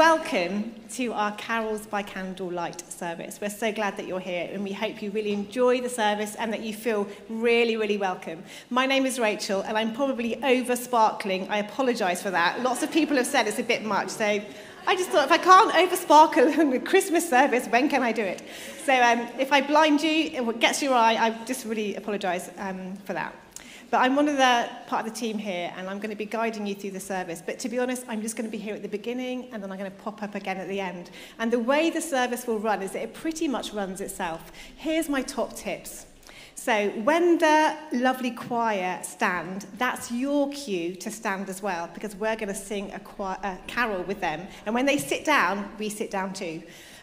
welcome to our Carols by Candlelight service. We're so glad that you're here and we hope you really enjoy the service and that you feel really, really welcome. My name is Rachel and I'm probably over sparkling. I apologise for that. Lots of people have said it's a bit much, so I just thought if I can't over sparkle in the Christmas service, when can I do it? So um, if I blind you, it gets your eye, I just really apologise um, for that. But I'm one of the part of the team here, and I'm going to be guiding you through the service. But to be honest, I'm just going to be here at the beginning, and then I'm going to pop up again at the end. And the way the service will run is that it pretty much runs itself. Here's my top tips. So when the lovely choir stand, that's your cue to stand as well, because we're going to sing a, choir, a carol with them. And when they sit down, we sit down too.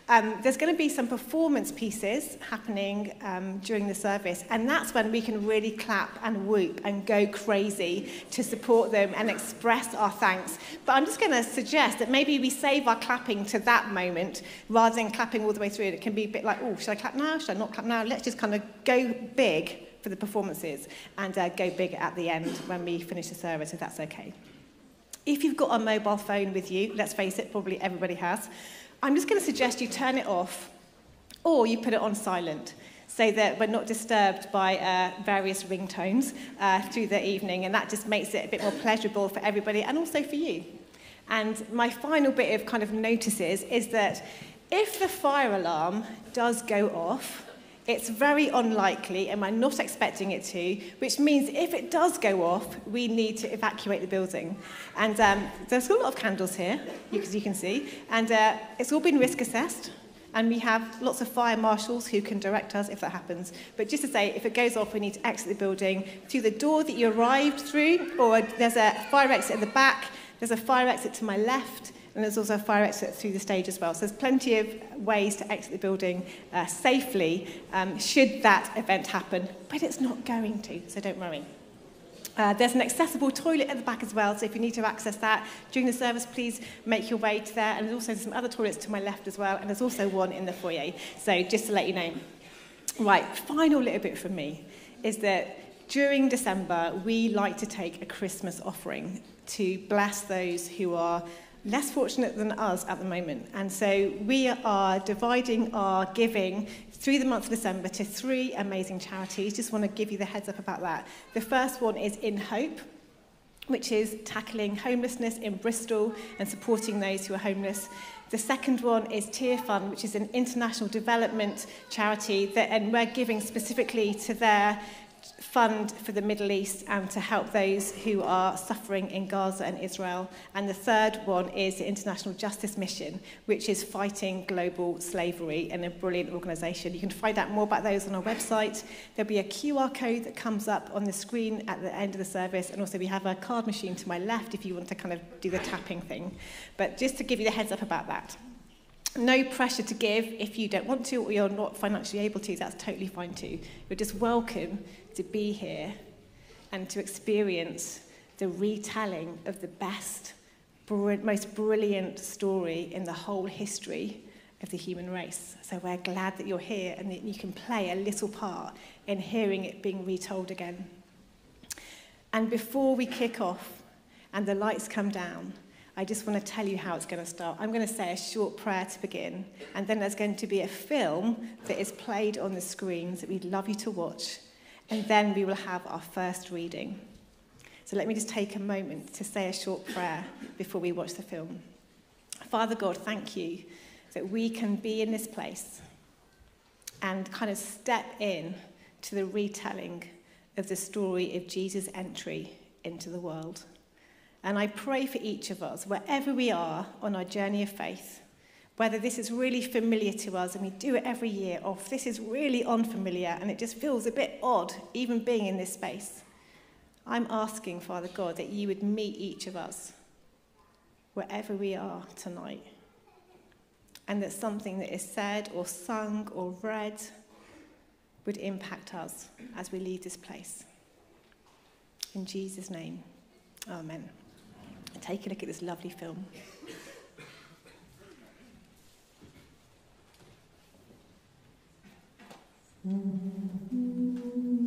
Um, there's going to be some performance pieces happening um, during the service, and that's when we can really clap and whoop and go crazy to support them and express our thanks. But I'm just going to suggest that maybe we save our clapping to that moment rather than clapping all the way through. It can be a bit like, oh, should I clap now? Should I not clap now? Let's just kind of go big for the performances and uh, go big at the end when we finish the service, if that's okay. If you've got a mobile phone with you, let's face it, probably everybody has, I'm just going to suggest you turn it off or you put it on silent so that we're not disturbed by uh, various ringtones uh, through the evening and that just makes it a bit more pleasurable for everybody and also for you. And my final bit of kind of notices is that if the fire alarm does go off, It's very unlikely, and I'm not expecting it to, which means if it does go off, we need to evacuate the building. And um, there's a lot of candles here, as you can see, and uh, it's all been risk assessed. And we have lots of fire marshals who can direct us if that happens. But just to say, if it goes off, we need to exit the building through the door that you arrived through, or there's a fire exit at the back, there's a fire exit to my left, and there's also a fire exit through the stage as well. So there's plenty of ways to exit the building uh, safely um, should that event happen, but it's not going to, so don't worry. Uh, there's an accessible toilet at the back as well, so if you need to access that during the service, please make your way to there. And there's also some other toilets to my left as well, and there's also one in the foyer. So just to let you know. Right, final little bit from me is that during December, we like to take a Christmas offering to bless those who are less fortunate than us at the moment. And so we are dividing our giving through the month of December to three amazing charities. Just want to give you the heads up about that. The first one is In Hope, which is tackling homelessness in Bristol and supporting those who are homeless. The second one is Tear Fund, which is an international development charity that, and we're giving specifically to their fund for the Middle East and to help those who are suffering in Gaza and Israel. And the third one is the International Justice Mission, which is fighting global slavery in a brilliant organisation. You can find out more about those on our website. There'll be a QR code that comes up on the screen at the end of the service. And also we have a card machine to my left if you want to kind of do the tapping thing. But just to give you the heads up about that. No pressure to give if you don't want to or you're not financially able to, that's totally fine too. You're just welcome to be here and to experience the retelling of the best, most brilliant story in the whole history of the human race. So we're glad that you're here and that you can play a little part in hearing it being retold again. And before we kick off and the lights come down, I just want to tell you how it's going to start. I'm going to say a short prayer to begin, and then there's going to be a film that is played on the screens that we'd love you to watch, and then we will have our first reading. So let me just take a moment to say a short prayer before we watch the film. Father God, thank you that we can be in this place and kind of step in to the retelling of the story of Jesus' entry into the world. And I pray for each of us, wherever we are on our journey of faith, whether this is really familiar to us and we do it every year, or if this is really unfamiliar and it just feels a bit odd, even being in this space. I'm asking, Father God, that you would meet each of us wherever we are tonight. And that something that is said or sung or read would impact us as we leave this place. In Jesus' name, amen take a look at this lovely film. Mm-hmm.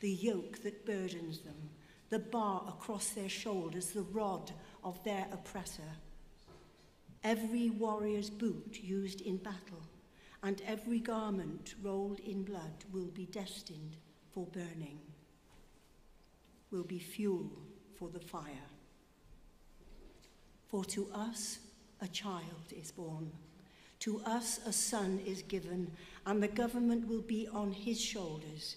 the yoke that burdens them, the bar across their shoulders, the rod of their oppressor. Every warrior's boot used in battle and every garment rolled in blood will be destined for burning, will be fuel for the fire. For to us a child is born, to us a son is given, and the government will be on his shoulders,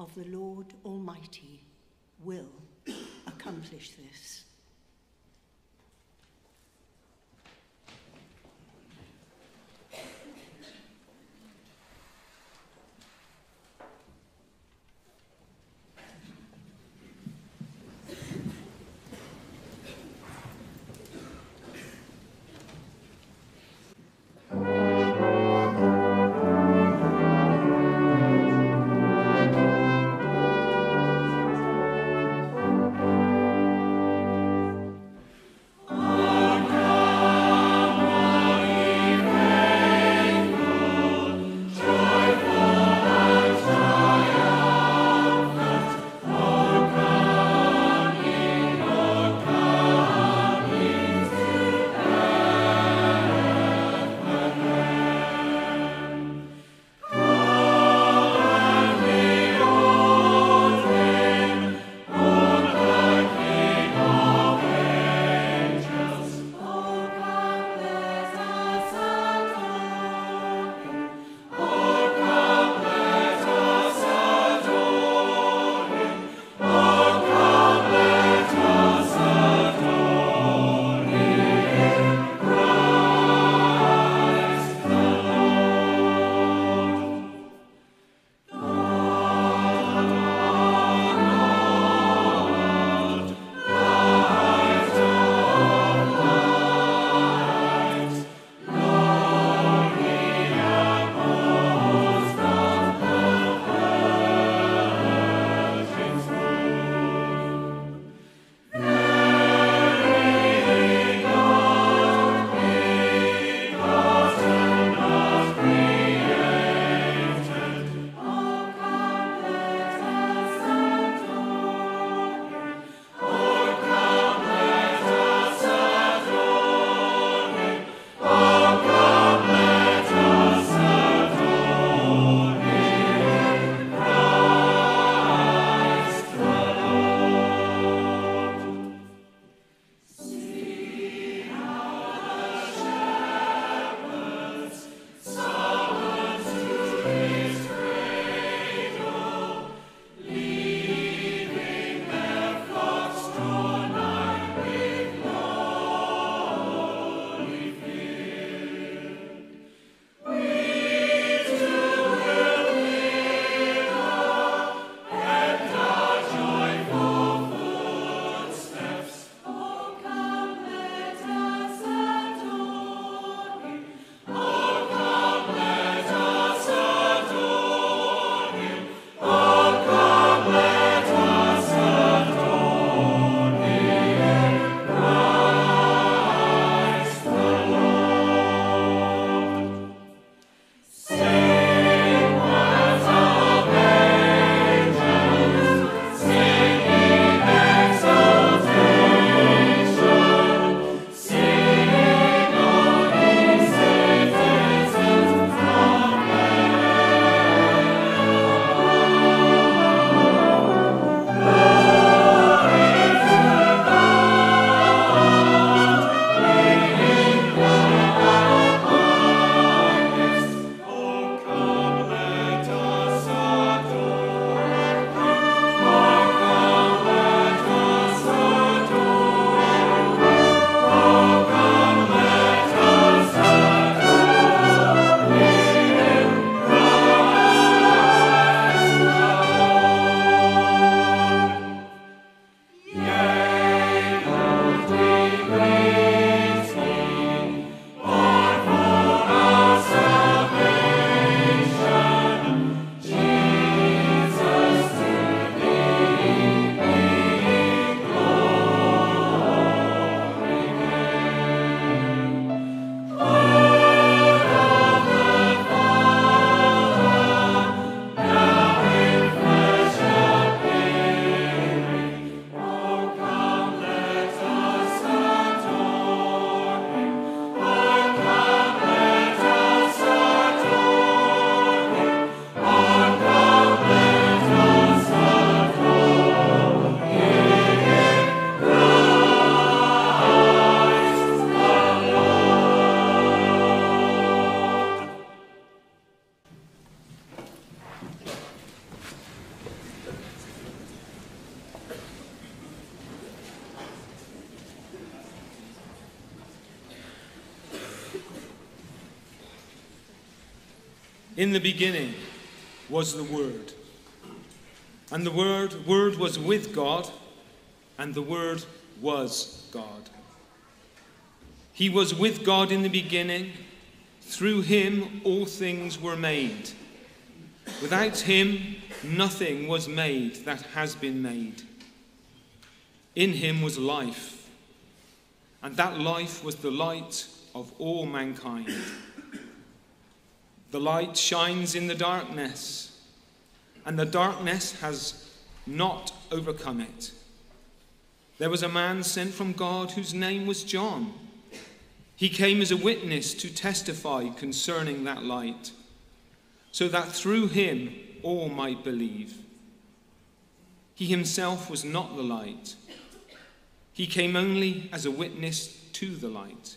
of the Lord Almighty will accomplish this. In the beginning was the Word. And the Word, Word was with God, and the Word was God. He was with God in the beginning. Through him all things were made. Without him nothing was made that has been made. In him was life, and that life was the light of all mankind. The light shines in the darkness, and the darkness has not overcome it. There was a man sent from God whose name was John. He came as a witness to testify concerning that light, so that through him all might believe. He himself was not the light, he came only as a witness to the light.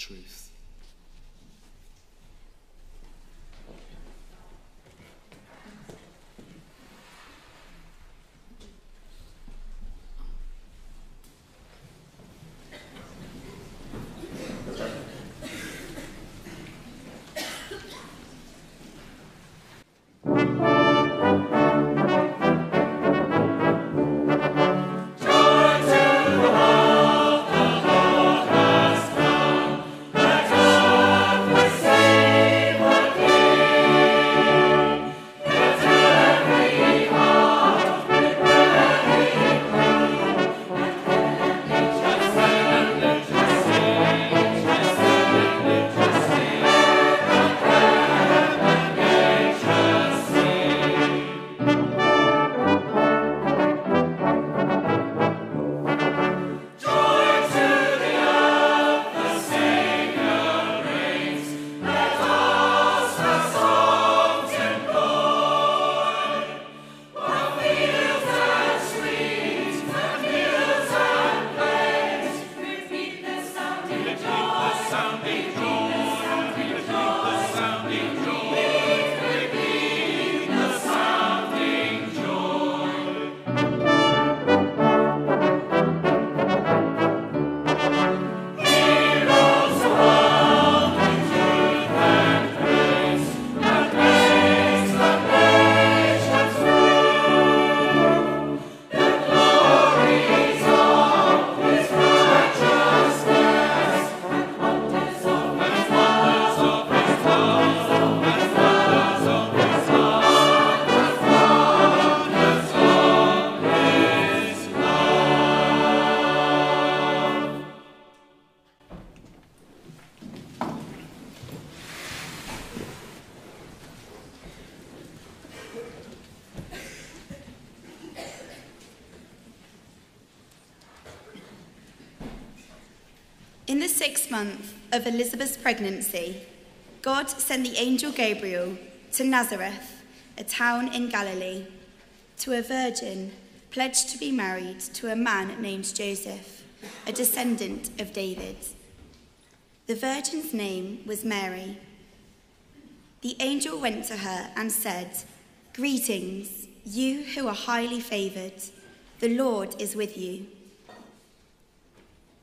truth. Of Elizabeth's pregnancy, God sent the angel Gabriel to Nazareth, a town in Galilee, to a virgin pledged to be married to a man named Joseph, a descendant of David. The virgin's name was Mary. The angel went to her and said, Greetings, you who are highly favored. The Lord is with you.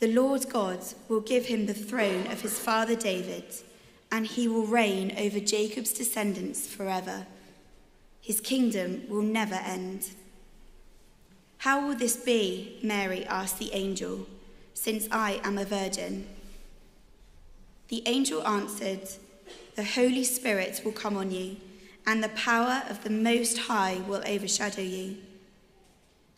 The Lord God will give him the throne of his father David, and he will reign over Jacob's descendants forever. His kingdom will never end. How will this be? Mary asked the angel, since I am a virgin. The angel answered, The Holy Spirit will come on you, and the power of the Most High will overshadow you.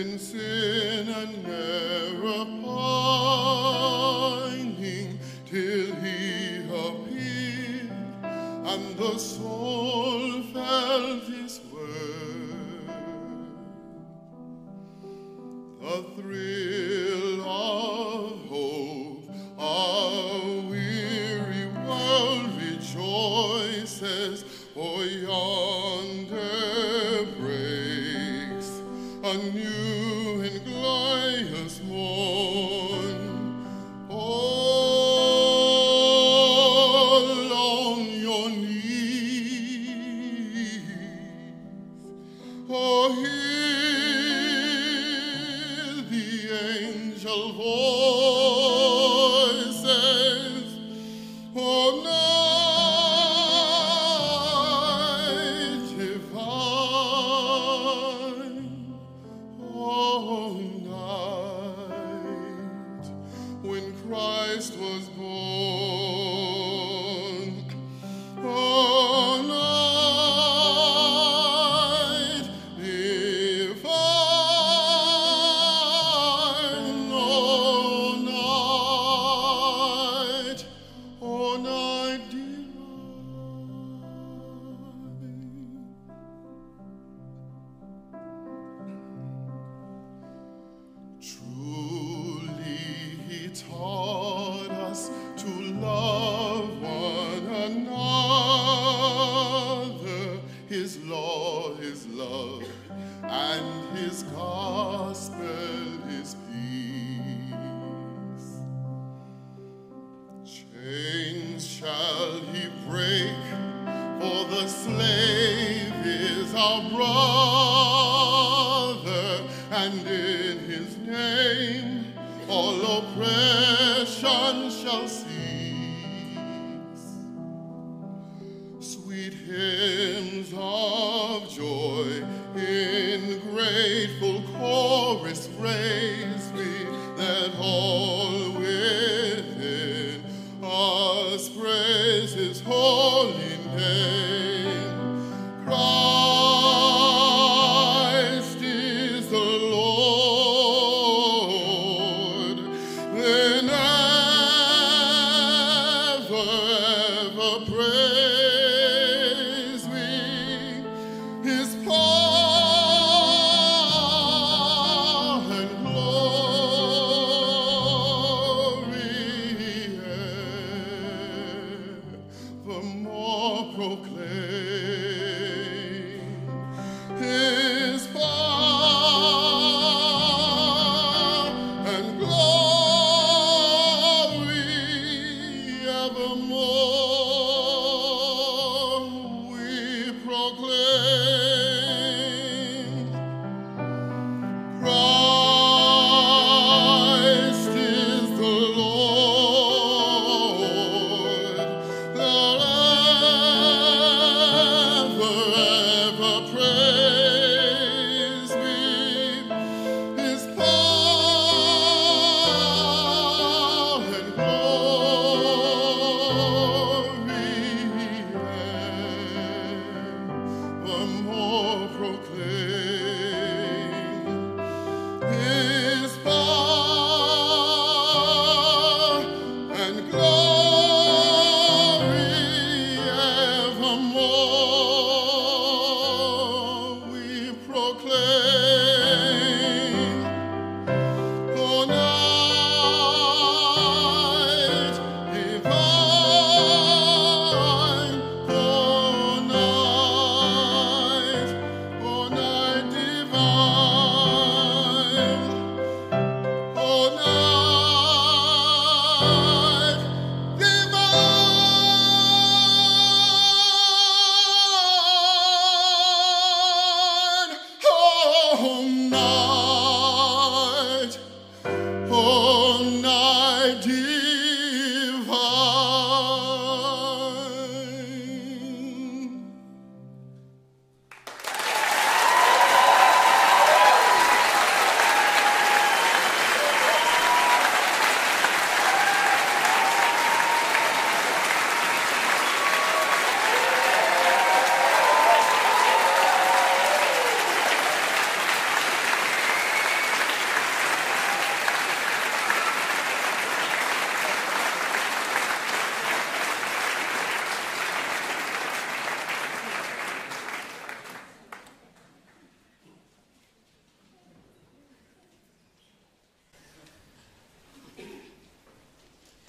In sin all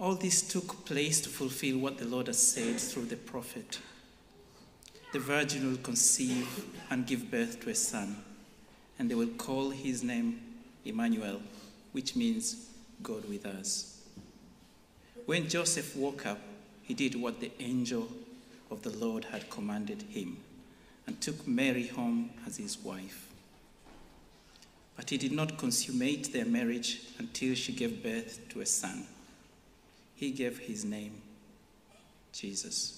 All this took place to fulfill what the Lord has said through the prophet. The virgin will conceive and give birth to a son, and they will call his name Emmanuel, which means God with us. When Joseph woke up, he did what the angel of the Lord had commanded him and took Mary home as his wife. But he did not consummate their marriage until she gave birth to a son he gave his name Jesus.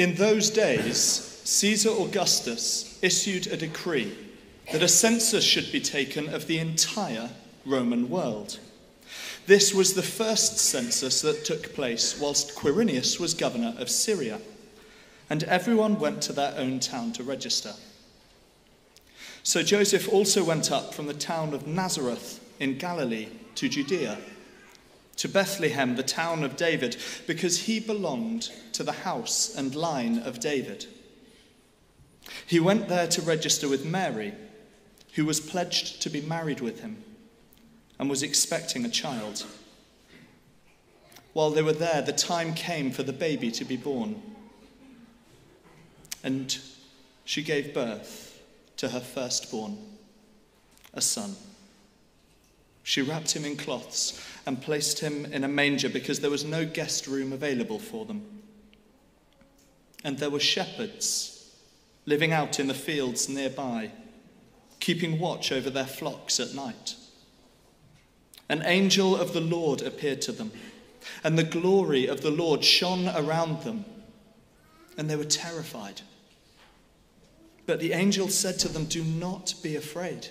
In those days, Caesar Augustus issued a decree that a census should be taken of the entire Roman world. This was the first census that took place whilst Quirinius was governor of Syria, and everyone went to their own town to register. So Joseph also went up from the town of Nazareth in Galilee to Judea, to Bethlehem, the town of David, because he belonged to the house and line of David. He went there to register with Mary, who was pledged to be married with him and was expecting a child. While they were there, the time came for the baby to be born. And she gave birth to her firstborn, a son. She wrapped him in cloths and placed him in a manger because there was no guest room available for them. And there were shepherds living out in the fields nearby, keeping watch over their flocks at night. An angel of the Lord appeared to them, and the glory of the Lord shone around them, and they were terrified. But the angel said to them, Do not be afraid.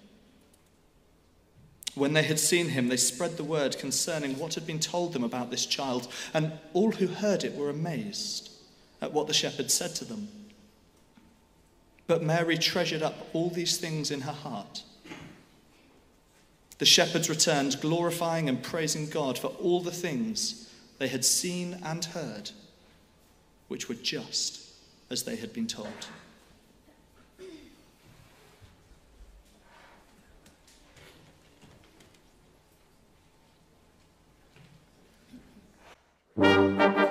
When they had seen him, they spread the word concerning what had been told them about this child, and all who heard it were amazed at what the shepherds said to them. But Mary treasured up all these things in her heart. The shepherds returned, glorifying and praising God for all the things they had seen and heard, which were just as they had been told. Música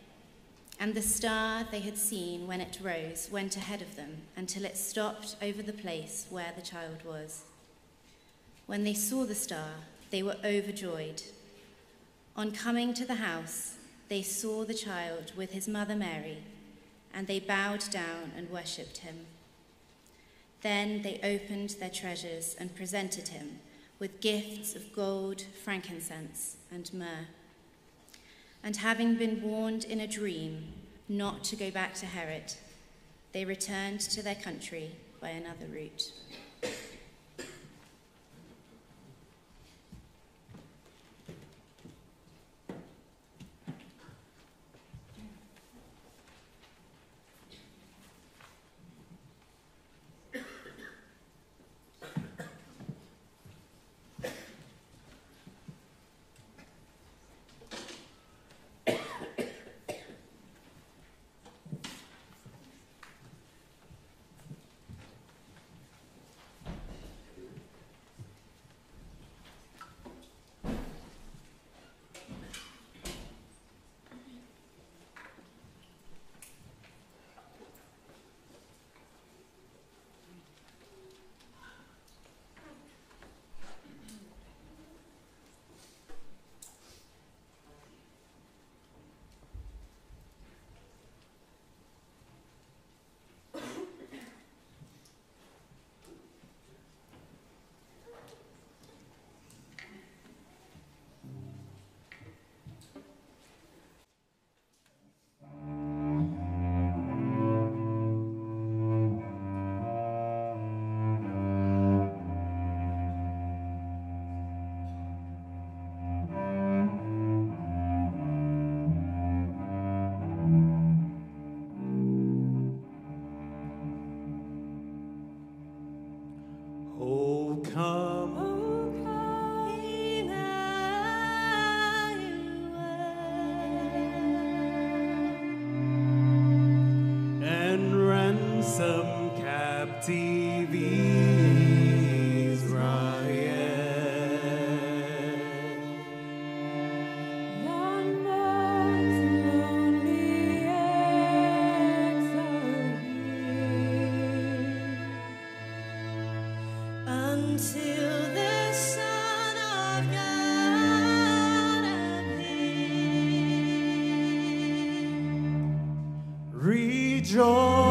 And the star they had seen when it rose went ahead of them until it stopped over the place where the child was. When they saw the star, they were overjoyed. On coming to the house, they saw the child with his mother Mary, and they bowed down and worshipped him. Then they opened their treasures and presented him with gifts of gold, frankincense, and myrrh. And having been warned in a dream not to go back to Herod, they returned to their country by another route. Rejoice,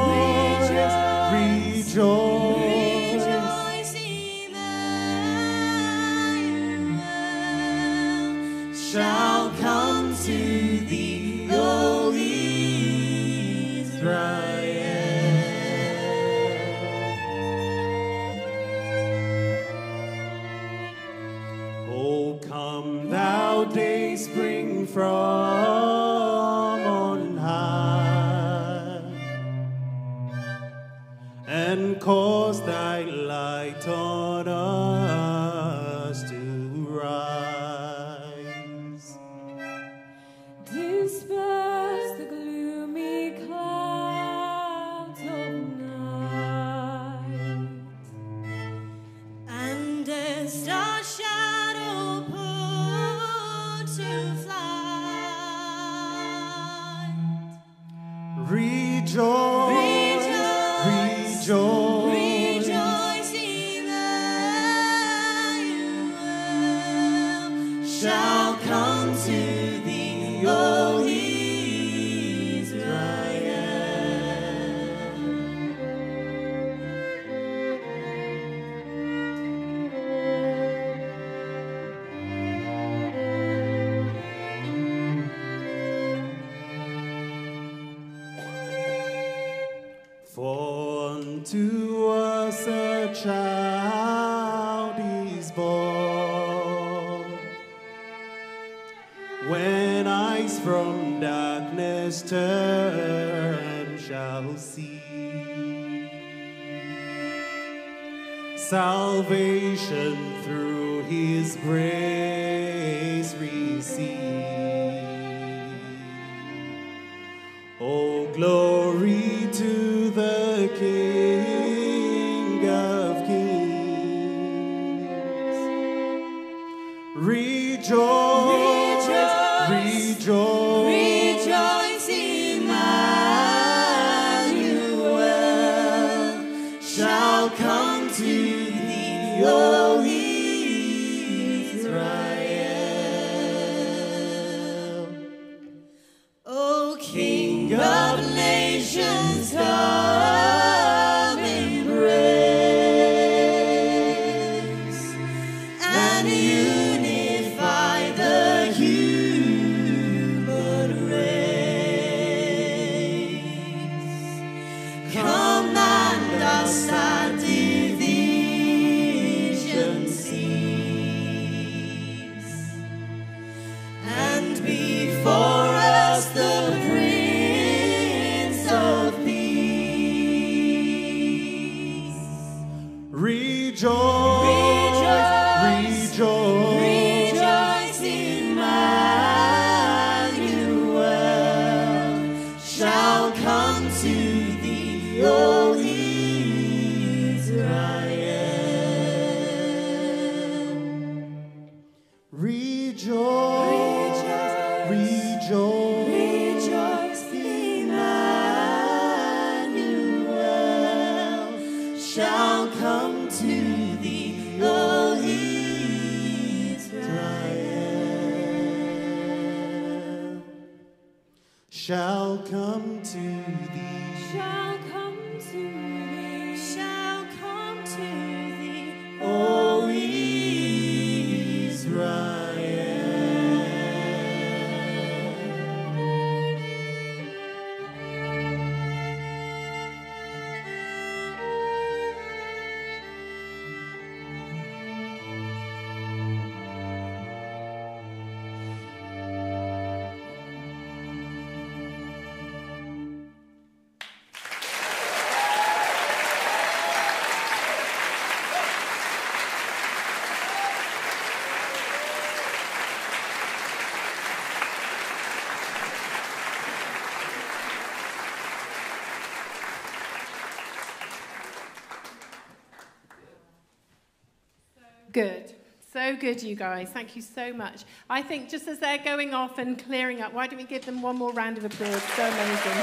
So good, you guys. Thank you so much. I think just as they're going off and clearing up, why don't we give them one more round of applause? So amazing.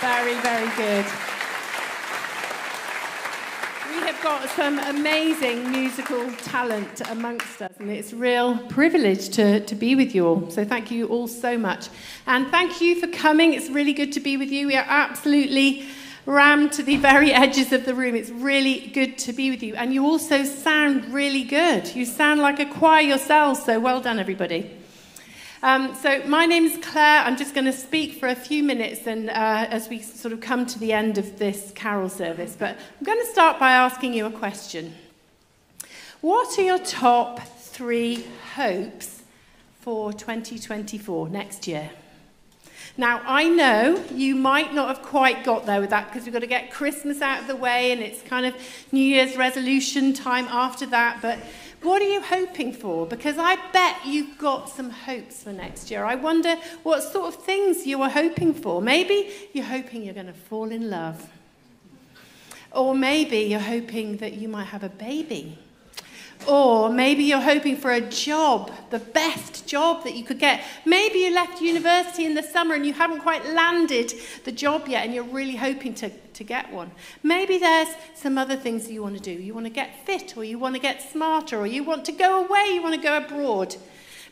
Very, very good. We have got some amazing musical talent amongst us, and it's a real privilege to, to be with you all. So, thank you all so much. And thank you for coming. It's really good to be with you. We are absolutely rammed to the very edges of the room. It's really good to be with you. And you also sound really good. You sound like a choir yourselves, so well done, everybody. Um, so, my name is Claire. I'm just going to speak for a few minutes and, uh, as we sort of come to the end of this carol service. But I'm going to start by asking you a question. What are your top three hopes for 2024, next year? Now, I know you might not have quite got there with that because we've got to get Christmas out of the way and it's kind of New Year's resolution time after that. But what are you hoping for? Because I bet you've got some hopes for next year. I wonder what sort of things you are hoping for. Maybe you're hoping you're going to fall in love. Or maybe you're hoping that you might have a baby. Or maybe you're hoping for a job, the best job that you could get. Maybe you left university in the summer and you haven't quite landed the job yet and you're really hoping to, to get one. Maybe there's some other things that you want to do. You want to get fit, or you want to get smarter, or you want to go away, you want to go abroad.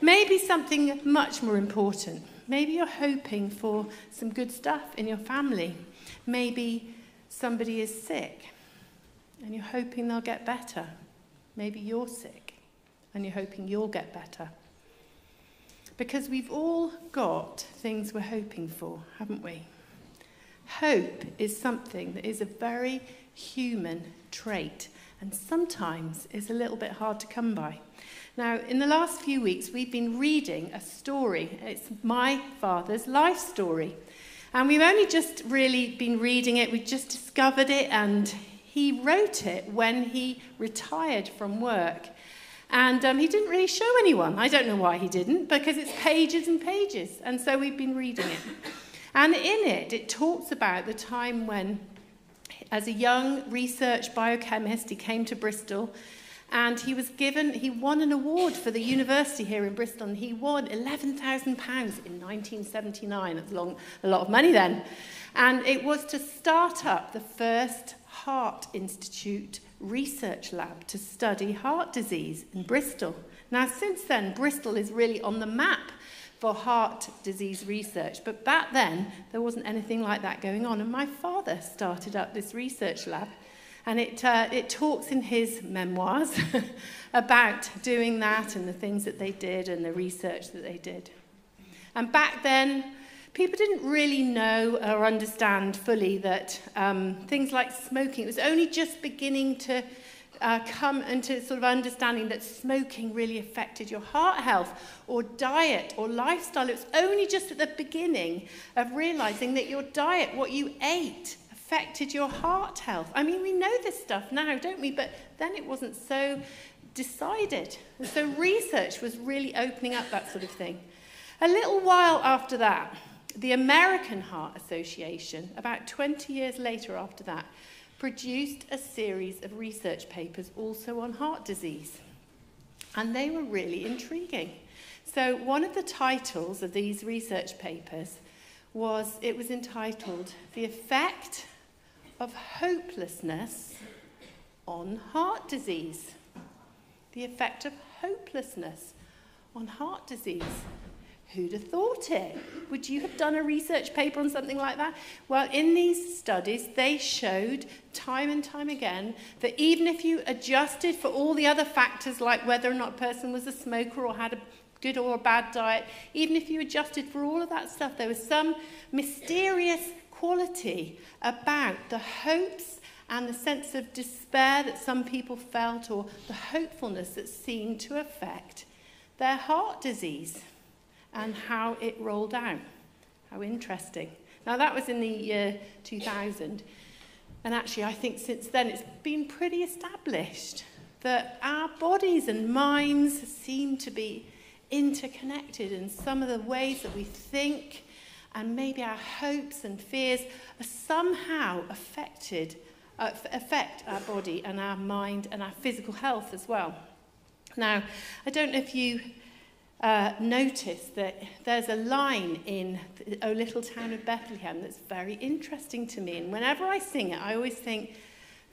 Maybe something much more important. Maybe you're hoping for some good stuff in your family. Maybe somebody is sick and you're hoping they'll get better. Maybe you're sick and you're hoping you'll get better. Because we've all got things we're hoping for, haven't we? Hope is something that is a very human trait and sometimes is a little bit hard to come by. Now, in the last few weeks, we've been reading a story. It's my father's life story. And we've only just really been reading it, we've just discovered it, and he wrote it when he retired from work. And um, he didn't really show anyone. I don't know why he didn't, because it's pages and pages. And so we've been reading it. And in it, it talks about the time when, as a young research biochemist, he came to Bristol and he was given, he won an award for the university here in Bristol, and he won £11,000 in 1979. That's long, a lot of money then. And it was to start up the first Heart Institute research lab to study heart disease in Bristol. Now, since then, Bristol is really on the map for heart disease research. But back then, there wasn't anything like that going on. And my father started up this research lab. And it, uh, it talks in his memoirs about doing that and the things that they did and the research that they did. And back then, people didn't really know or understand fully that um, things like smoking, it was only just beginning to uh, come into sort of understanding that smoking really affected your heart health or diet or lifestyle. It was only just at the beginning of realizing that your diet, what you ate, affected your heart health. I mean, we know this stuff now, don't we? But then it wasn't so decided. And so research was really opening up that sort of thing. A little while after that, the American Heart Association, about 20 years later after that, produced a series of research papers also on heart disease. And they were really intriguing. So one of the titles of these research papers was, it was entitled, The Effect of Hopelessness on Heart Disease. The effect of hopelessness on heart disease. Who'd have thought it? Would you have done a research paper on something like that? Well, in these studies, they showed time and time again that even if you adjusted for all the other factors, like whether or not a person was a smoker or had a good or a bad diet, even if you adjusted for all of that stuff, there was some mysterious quality about the hopes and the sense of despair that some people felt or the hopefulness that seemed to affect their heart disease and how it rolled out. How interesting. Now, that was in the year 2000. And actually, I think since then it's been pretty established that our bodies and minds seem to be interconnected in some of the ways that we think and maybe our hopes and fears are somehow affected uh, affect our body and our mind and our physical health as well. Now, I don't know if you uh, notice that there's a line in O Little Town of Bethlehem that's very interesting to me. And whenever I sing it, I always think,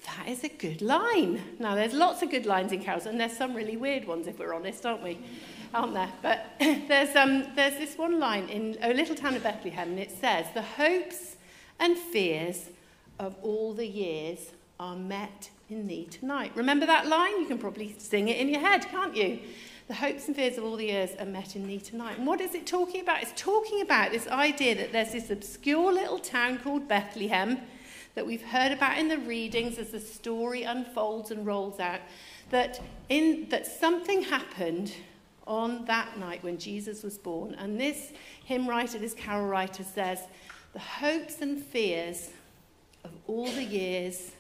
that is a good line. Now, there's lots of good lines in carols, and there's some really weird ones, if we're honest, aren't we? Aren't there? But there's, um, there's this one line in O Little Town of Bethlehem, and it says, The hopes and fears of all the years are met in thee tonight. Remember that line? You can probably sing it in your head, can't you? The hopes and fears of all the years are met in thee tonight. And what is it talking about? It's talking about this idea that there's this obscure little town called Bethlehem that we've heard about in the readings as the story unfolds and rolls out. That, in, that something happened on that night when Jesus was born. And this hymn writer, this carol writer says, the hopes and fears of all the years,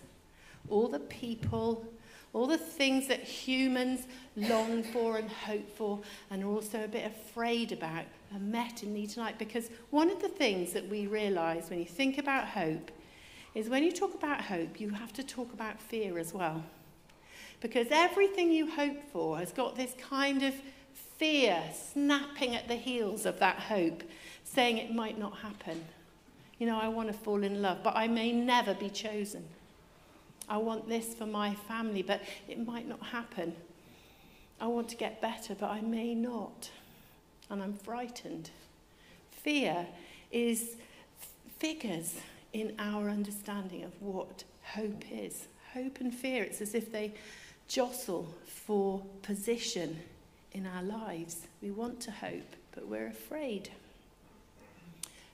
all the people, all the things that humans long for and hope for and are also a bit afraid about are met in thee tonight. Because one of the things that we realise when you think about hope is when you talk about hope, you have to talk about fear as well. Because everything you hope for has got this kind of fear snapping at the heels of that hope, saying it might not happen. You know, I want to fall in love, but I may never be chosen. I want this for my family, but it might not happen. I want to get better, but I may not. And I'm frightened. Fear is figures in our understanding of what hope is. Hope and fear, it's as if they jostle for position in our lives. We want to hope, but we're afraid.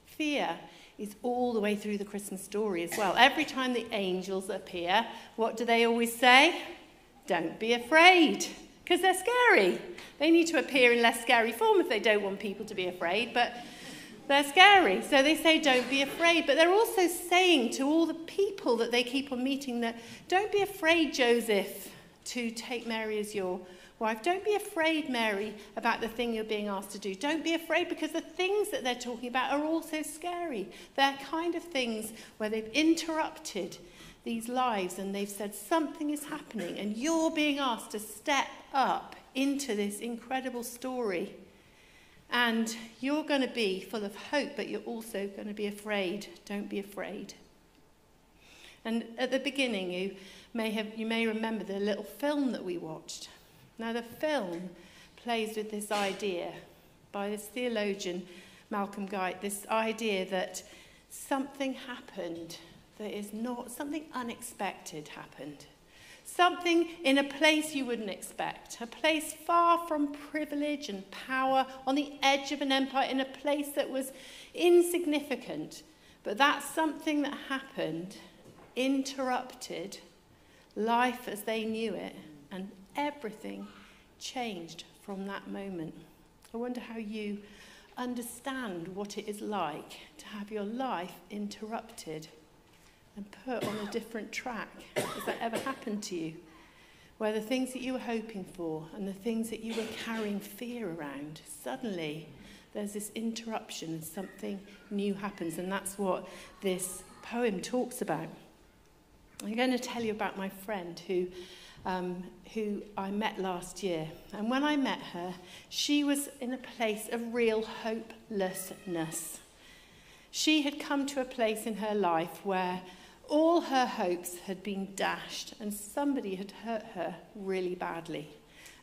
Fear is all the way through the Christmas story as well. Every time the angels appear, what do they always say? Don't be afraid, because they're scary. They need to appear in less scary form if they don't want people to be afraid, but they're scary. So they say, don't be afraid. But they're also saying to all the people that they keep on meeting that, don't be afraid, Joseph, to take Mary as your wife. Don't be afraid, Mary, about the thing you're being asked to do. Don't be afraid because the things that they're talking about are also scary. They're kind of things where they've interrupted these lives and they've said something is happening and you're being asked to step up into this incredible story. And you're going to be full of hope, but you're also going to be afraid. Don't be afraid. And at the beginning, you may, have, you may remember the little film that we watched. Now, the film plays with this idea by this theologian, Malcolm Guite, this idea that something happened that is not, something unexpected happened. Something in a place you wouldn't expect, a place far from privilege and power, on the edge of an empire, in a place that was insignificant. But that something that happened interrupted life as they knew it, and everything changed from that moment. I wonder how you understand what it is like to have your life interrupted and put on a different track. Has that ever happened to you? Where the things that you were hoping for and the things that you were carrying fear around, suddenly there's this interruption and something new happens. And that's what this poem talks about. I'm going to tell you about my friend who, um, who I met last year. And when I met her, she was in a place of real hopelessness. She had come to a place in her life where all her hopes had been dashed and somebody had hurt her really badly.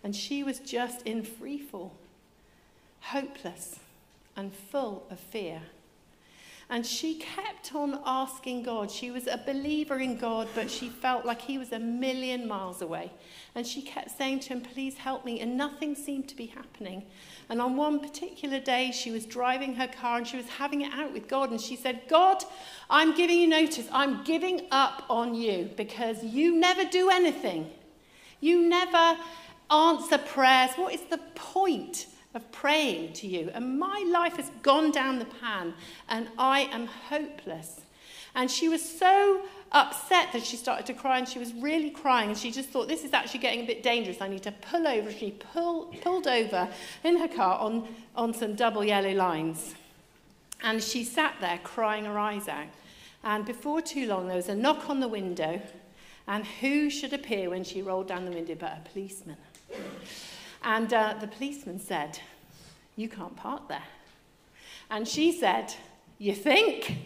And she was just in freefall, hopeless and full of fear. And she kept on asking God. She was a believer in God, but she felt like he was a million miles away. And she kept saying to him, Please help me. And nothing seemed to be happening. And on one particular day, she was driving her car and she was having it out with God. And she said, God, I'm giving you notice. I'm giving up on you because you never do anything. You never answer prayers. What is the point? Of praying to you. And my life has gone down the pan and I am hopeless. And she was so upset that she started to cry and she was really crying. And she just thought this is actually getting a bit dangerous. I need to pull over. She pull, pulled over in her car on, on some double yellow lines. And she sat there crying her eyes out. And before too long there was a knock on the window. And who should appear when she rolled down the window but a policeman and uh, the policeman said, You can't park there. And she said, You think?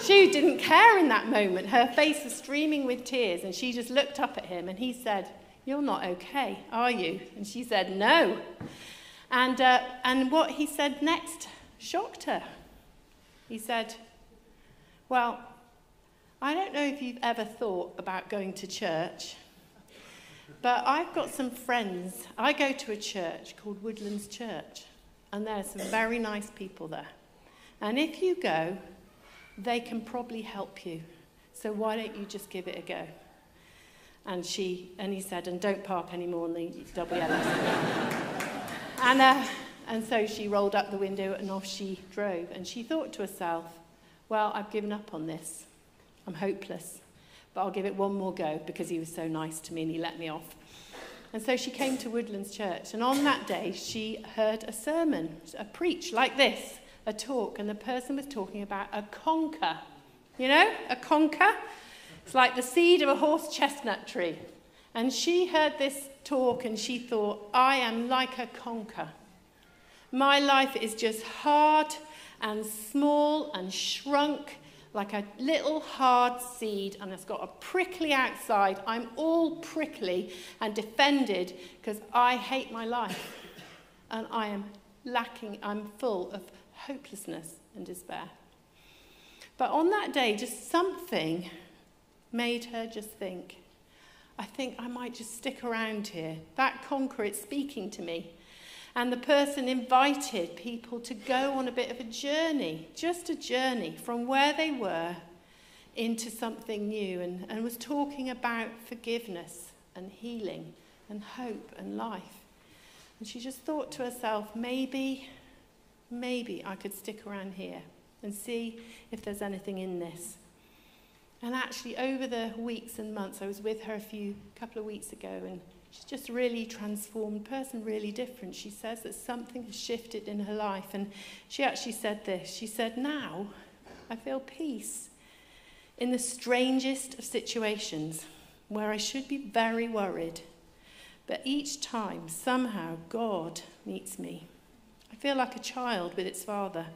she didn't care in that moment. Her face was streaming with tears, and she just looked up at him, and he said, You're not okay, are you? And she said, No. And, uh, and what he said next shocked her. He said, Well, I don't know if you've ever thought about going to church, But I've got some friends. I go to a church called Woodlands Church, and there are some very nice people there. And if you go, they can probably help you. So why don't you just give it a go? And she and he said, and don't park anymore on the double yellows. and, uh, and so she rolled up the window and off she drove. And she thought to herself, well, I've given up on this. I'm hopeless. But I'll give it one more go because he was so nice to me and he let me off. And so she came to Woodlands Church, and on that day, she heard a sermon, a preach like this, a talk, and the person was talking about a conker. You know, a conker? It's like the seed of a horse chestnut tree. And she heard this talk and she thought, I am like a conker. My life is just hard and small and shrunk like a little hard seed and it's got a prickly outside. I'm all prickly and defended because I hate my life and I am lacking, I'm full of hopelessness and despair. But on that day, just something made her just think, I think I might just stick around here. That conker, it's speaking to me. And the person invited people to go on a bit of a journey, just a journey from where they were into something new and, and was talking about forgiveness and healing and hope and life. And she just thought to herself, maybe, maybe I could stick around here and see if there's anything in this. And actually, over the weeks and months, I was with her a few couple of weeks ago and She's just really transformed person, really different. She says that something has shifted in her life. And she actually said this She said, Now I feel peace in the strangest of situations where I should be very worried. But each time, somehow, God meets me. I feel like a child with its father,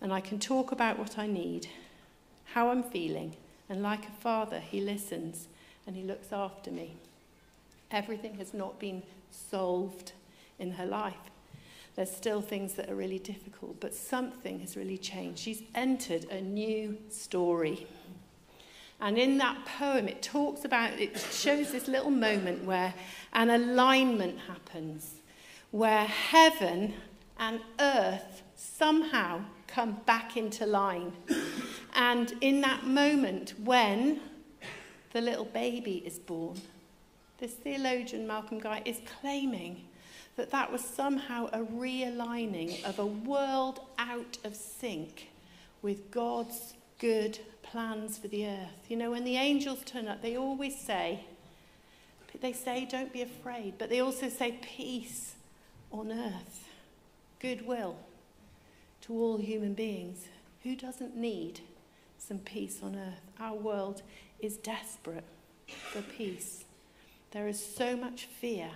and I can talk about what I need, how I'm feeling, and like a father, he listens and he looks after me. Everything has not been solved in her life. There's still things that are really difficult, but something has really changed. She's entered a new story. And in that poem, it talks about, it shows this little moment where an alignment happens, where heaven and earth somehow come back into line. And in that moment, when the little baby is born, this theologian, Malcolm Guite, is claiming that that was somehow a realigning of a world out of sync with God's good plans for the earth. You know, when the angels turn up, they always say, they say, don't be afraid, but they also say, peace on earth, goodwill to all human beings. Who doesn't need some peace on earth? Our world is desperate for peace. There is so much fear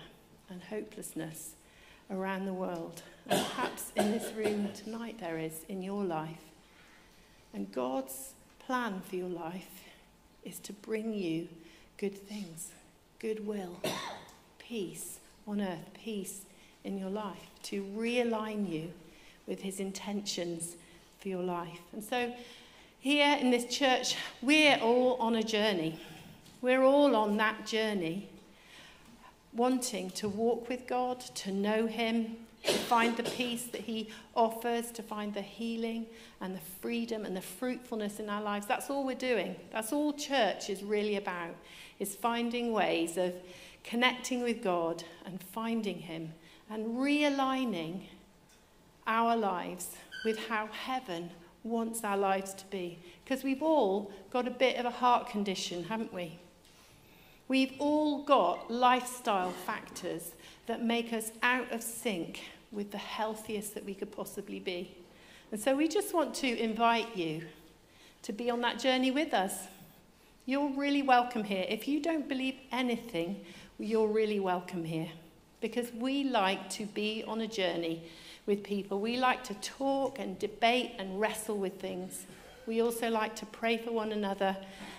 and hopelessness around the world. And perhaps in this room tonight there is in your life. And God's plan for your life is to bring you good things, goodwill, peace on earth, peace in your life, to realign you with his intentions for your life. And so, here in this church, we're all on a journey. We're all on that journey, wanting to walk with God, to know him, to find the peace that he offers, to find the healing and the freedom and the fruitfulness in our lives. That's all we're doing. That's all church is really about, is finding ways of connecting with God and finding him and realigning our lives with how heaven wants our lives to be. Because we've all got a bit of a heart condition, haven't we? We've all got lifestyle factors that make us out of sync with the healthiest that we could possibly be. And so we just want to invite you to be on that journey with us. You're really welcome here. If you don't believe anything, you're really welcome here because we like to be on a journey with people. We like to talk and debate and wrestle with things. We also like to pray for one another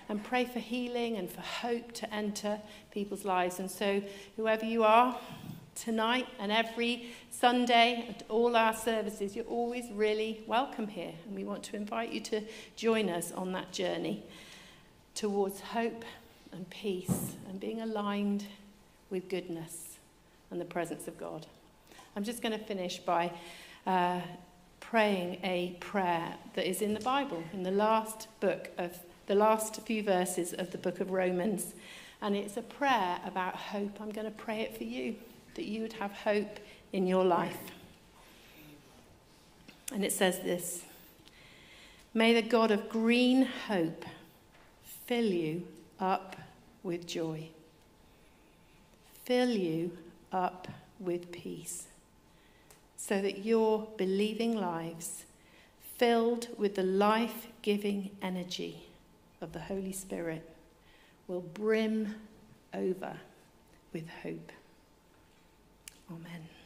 and pray for healing and for hope to enter people's lives. And so, whoever you are, tonight and every Sunday at all our services, you're always really welcome here. And we want to invite you to join us on that journey towards hope and peace and being aligned with goodness and the presence of God. I'm just going to finish by uh, praying a prayer that is in the Bible, in the last book of the last few verses of the book of Romans. And it's a prayer about hope. I'm going to pray it for you that you would have hope in your life. And it says this May the God of green hope fill you up with joy, fill you up with peace, so that your believing lives, filled with the life giving energy of the Holy Spirit, will brim over with hope. Amen.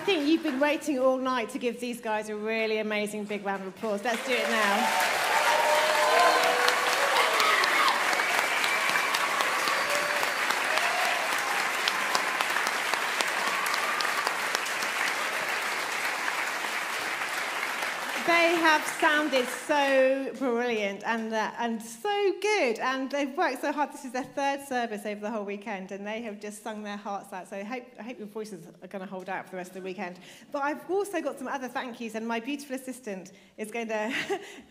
Think you've been waiting all night to give these guys a really amazing big round of applause. Let's do it now. have sounded so brilliant and, uh, and so good. And they've worked so hard. This is their third service over the whole weekend, and they have just sung their hearts out. So I hope, I hope your voices are going to hold out for the rest of the weekend. But I've also got some other thank yous, and my beautiful assistant is going to,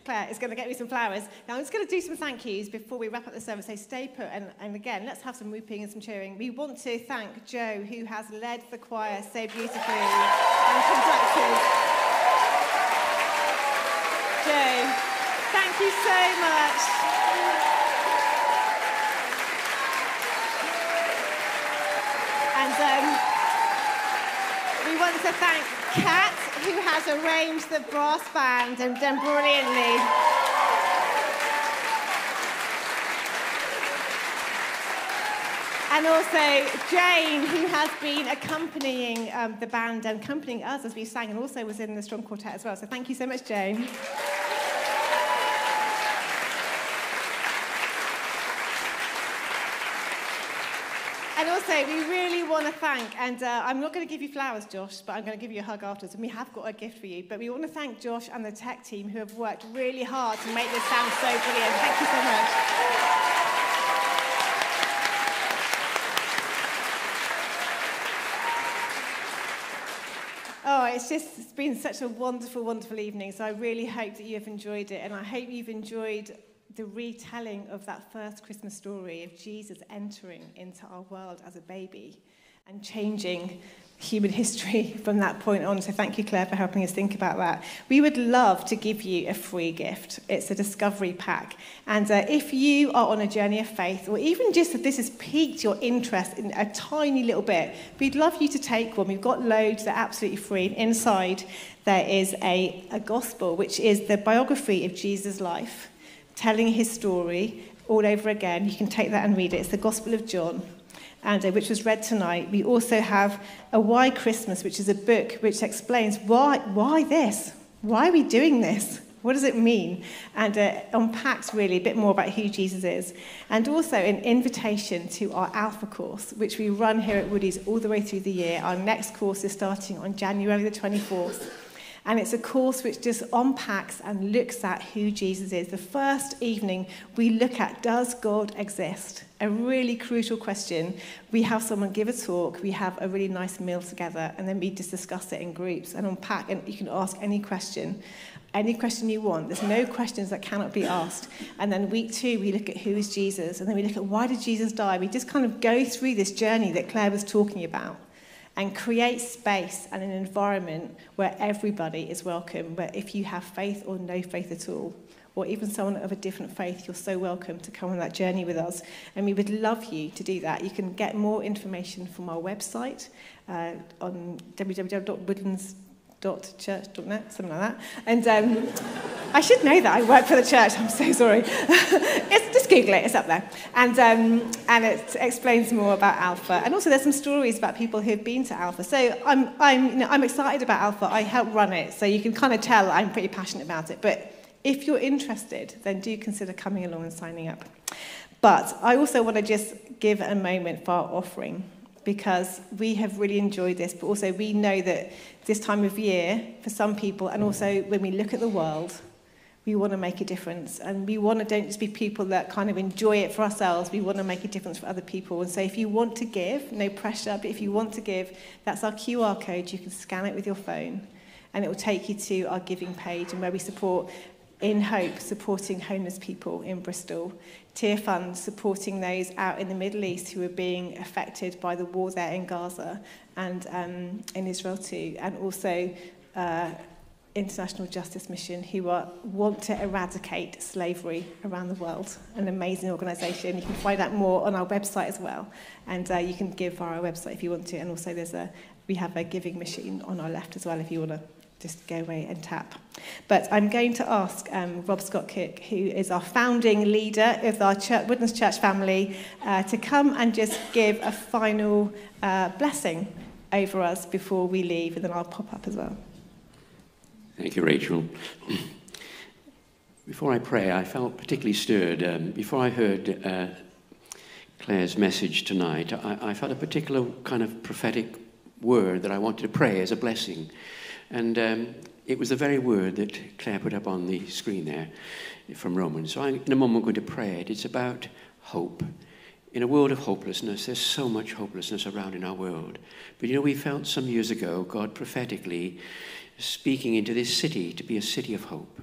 Claire, is going to get me some flowers. Now, I'm just going to do some thank yous before we wrap up the service. So stay put, and, and again, let's have some whooping and some cheering. We want to thank Joe, who has led the choir so beautifully and conducted Thank you so much. And um, we want to thank Kat, who has arranged the brass band and done brilliantly. And also Jane, who has been accompanying um, the band and accompanying us as we sang, and also was in the Strong Quartet as well. So thank you so much, Jane. And also, we really want to thank, and uh, I'm not going to give you flowers, Josh, but I'm going to give you a hug afterwards, and we have got a gift for you. But we want to thank Josh and the tech team who have worked really hard to make this sound so brilliant. Thank you so much. Oh, it's just it's been such a wonderful, wonderful evening. So I really hope that you have enjoyed it, and I hope you've enjoyed the retelling of that first Christmas story of Jesus entering into our world as a baby and changing human history from that point on. So thank you, Claire, for helping us think about that. We would love to give you a free gift. It's a discovery pack. And uh, if you are on a journey of faith, or even just if this has piqued your interest in a tiny little bit, we'd love you to take one. We've got loads that are absolutely free. And inside there is a, a gospel, which is the biography of Jesus' life, telling his story all over again. You can take that and read it. It's the Gospel of John and uh, which was read tonight. We also have a Why Christmas, which is a book which explains why, why this? Why are we doing this? What does it mean? And uh, unpacks really a bit more about who Jesus is. And also an invitation to our Alpha course, which we run here at Woody's all the way through the year. Our next course is starting on January the 24th. And it's a course which just unpacks and looks at who Jesus is. The first evening, we look at does God exist? A really crucial question. We have someone give a talk, we have a really nice meal together, and then we just discuss it in groups and unpack, and you can ask any question. Any question you want. There's no questions that cannot be asked. And then week two, we look at who is Jesus, and then we look at why did Jesus die? We just kind of go through this journey that Claire was talking about and create space and an environment where everybody is welcome, where if you have faith or no faith at all, or even someone of a different faith, you're so welcome to come on that journey with us. And we would love you to do that. You can get more information from our website uh, on www.woodlands.com church.net, something like that. And um, I should know that. I work for the church. I'm so sorry. just Google it. It's up there. And, um, and it explains more about Alpha. And also there's some stories about people who've been to Alpha. So I'm, I'm, you know, I'm excited about Alpha. I help run it. So you can kind of tell I'm pretty passionate about it. But if you're interested, then do consider coming along and signing up. But I also want to just give a moment for our offering because we have really enjoyed this, but also we know that this time of year, for some people, and also when we look at the world, we want to make a difference. And we want to don't just be people that kind of enjoy it for ourselves, we want to make a difference for other people. And so if you want to give, no pressure, but if you want to give, that's our QR code. You can scan it with your phone, and it will take you to our giving page and where we support in Hope, supporting homeless people in Bristol. Tearfund, supporting those out in the Middle East who are being affected by the war there in Gaza and um, in Israel too. And also uh, International Justice Mission, who are, want to eradicate slavery around the world. An amazing organisation. You can find out more on our website as well. And uh, you can give via our website if you want to. And also there's a, we have a giving machine on our left as well if you want to just go away and tap. But I'm going to ask um, Rob Scott Cook, who is our founding leader of our church, Woodlands Church family, uh, to come and just give a final uh, blessing over us before we leave, and then I'll pop up as well. Thank you, Rachel. Before I pray, I felt particularly stirred. Um, before I heard uh, Claire's message tonight, I, I felt a particular kind of prophetic word that I wanted to pray as a blessing. And um, it was the very word that Claire put up on the screen there from Romans. So I'm, in a moment, going to pray it. It's about hope. In a world of hopelessness, there's so much hopelessness around in our world. But you know, we felt some years ago God prophetically speaking into this city to be a city of hope.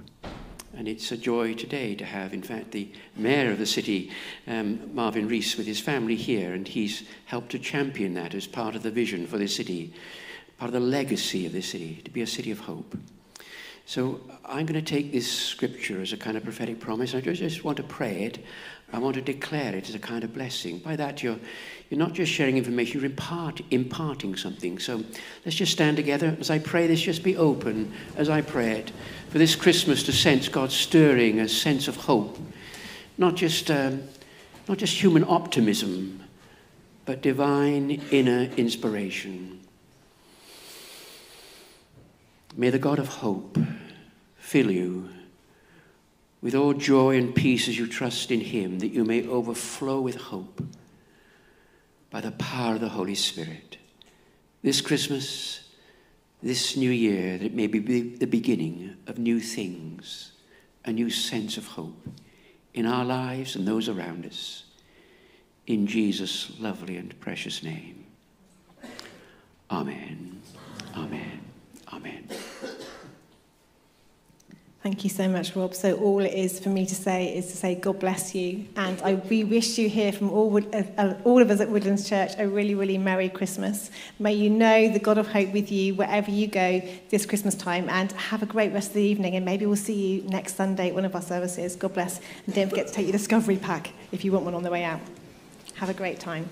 And it's a joy today to have, in fact, the mayor of the city, um, Marvin Rees, with his family here, and he's helped to champion that as part of the vision for the city, part of the legacy of the city, to be a city of hope. So I'm going to take this scripture as a kind of prophetic promise. I just want to pray it. I want to declare it as a kind of blessing. By that, you're, you're not just sharing information, you're impart, imparting something. So let's just stand together. As I pray this, just be open as I pray it. For this Christmas to sense God stirring a sense of hope. Not just, um, not just human optimism, but divine inner inspiration. May the God of hope fill you with all joy and peace as you trust in Him, that you may overflow with hope by the power of the Holy Spirit. This Christmas, this new year, that it may be the beginning of new things, a new sense of hope in our lives and those around us. In Jesus' lovely and precious name. Amen. Amen. Amen. Thank you so much, Rob. So all it is for me to say is to say God bless you, and I, we wish you here from all, uh, uh, all of us at Woodlands Church a really, really Merry Christmas. May you know the God of hope with you wherever you go this Christmas time, and have a great rest of the evening, and maybe we'll see you next Sunday at one of our services. God bless, and don't forget to take your Discovery Pack if you want one on the way out. Have a great time.